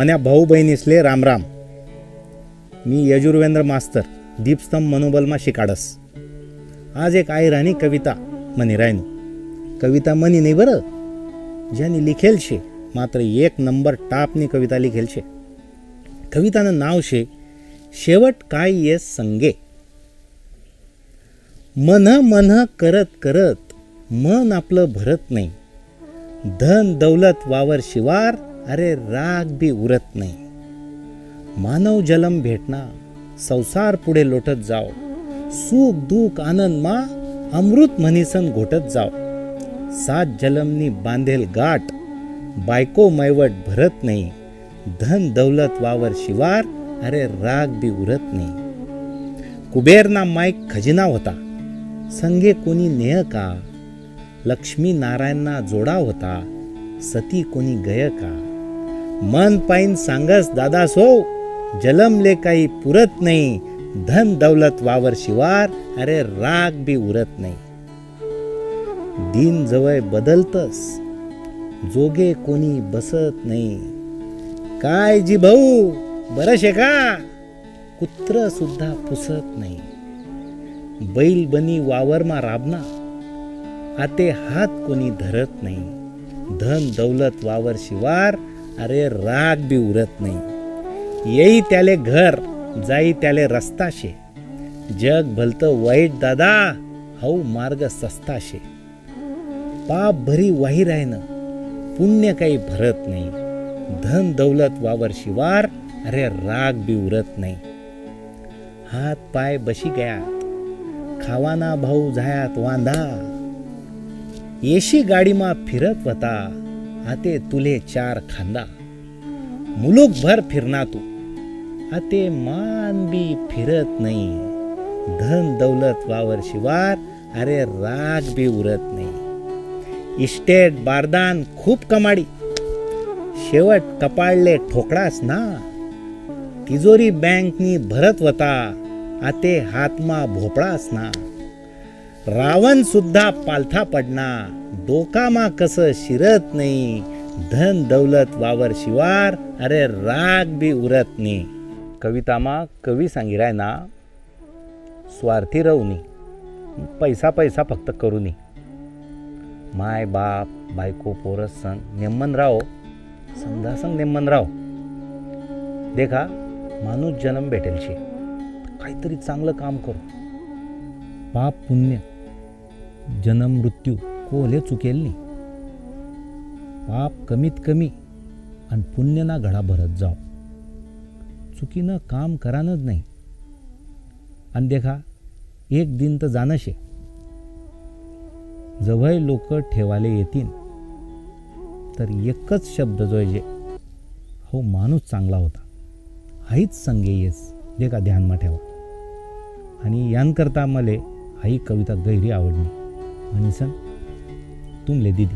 मन्या भाऊ बहिणीसले रामराम. मी यजुर्वेंद्र मास्तर दीपस्तंभ मनोबलमा शिकाडस. आज एक आयराणी कविता म्हणी रायनू. कविता म्हणी नाही बरं? ज्यांनी लिखेल शे मात्र एक नंबर टापनी कविता लिखेल शे. कवितानं नाव शे शेवट काय ये संगे. मन मन करत करत मन आपलं भरत नाही धन दौलत वावर शिवार अरे राग बी उरत नाही. मानव जलम भेटना संसार पुढे लोटत जाओ सुख दुःख आनंद मा अमृत म्हणीसन घोटत जाओ सात जलमनी बांधेल गाठ बायको मैवट भरत नाही. धन दौलत वावर शिवार अरे राग बी उरत नाही. कुबेरना माईक खजिना होता संगे कोणी नेह का? लक्ष्मी नारायणना जोडा होता सती कोणी गय का? मन पाईन सांगस दादा सो जलमले काही पुरत नाही. धन दौलत वावर शिवार. अरे राग बी उरत नाही. दिन जवळ बदलतस. जोगे कोणी बसत नाही. काय जी भाऊ? बरशे का कुत्र सुद्धा पुसत नाही. बैल बनी वावरमा राबना. आते हात कोणी धरत नाही. धन दौलत वावर शिवार. अरे राग बी उरत नाही. येई त्याले घर जाई त्याले रस्ता शे जग भलतं वाईट दादा हाऊ मार्ग सस्ता शे पाप भरी वाही राहिनं पुण्य काही भरत नाही. धन दौलत वावर शिवार अरे राग बी उरत नाही. हात पाय बशी गयात खावाना भाऊ झायात वांधा. येशी गाडीमा फिरत वता आते तुले चार खांदा. मुलूक भर फिरना तू. आते मान बी फिरत नाही. धन दौलत वावर शिवार अरे राग बी उरत नाही. इस्टेट बारदान खूप कमाडी. शेवट कपाळले ठोकडास ना. तिजोरी बँकनी भरत वता. आते हातमा भोपळास ना. रावण सुद्धा पालथा पडना. डोकामा कस शिरत नाही. धन दौलत वावर शिवार अरे राग बी उरत नाही. कवितामा कवी सांगिराय ना स्वार्थी राहूनी पैसा पैसा फक्त करूनी माय बाप बायको पोरस संग नेमन राहो. समजा संग नेमन राहो. देखा माणूस जन्म भेटेल शे काहीतरी चांगलं काम करू. पाप पुण्य जन्म मृत्यू कोले चुकेल नाही. पाप कमीत कमी आणि पुण्यना घडा भरत जाव. चुकीनं काम करानच नाही. आणि देखा एक दिन तर जाणशे. जवळ लोक ठेवाले येतील तर एकच शब्द जोयजे हो माणूस चांगला होता. हाईच संगे येस जे का ध्यानमा ठेवा. आणि यांकरता मले हाही कविता गैरी आवडली आणि सण तुमले दिदी.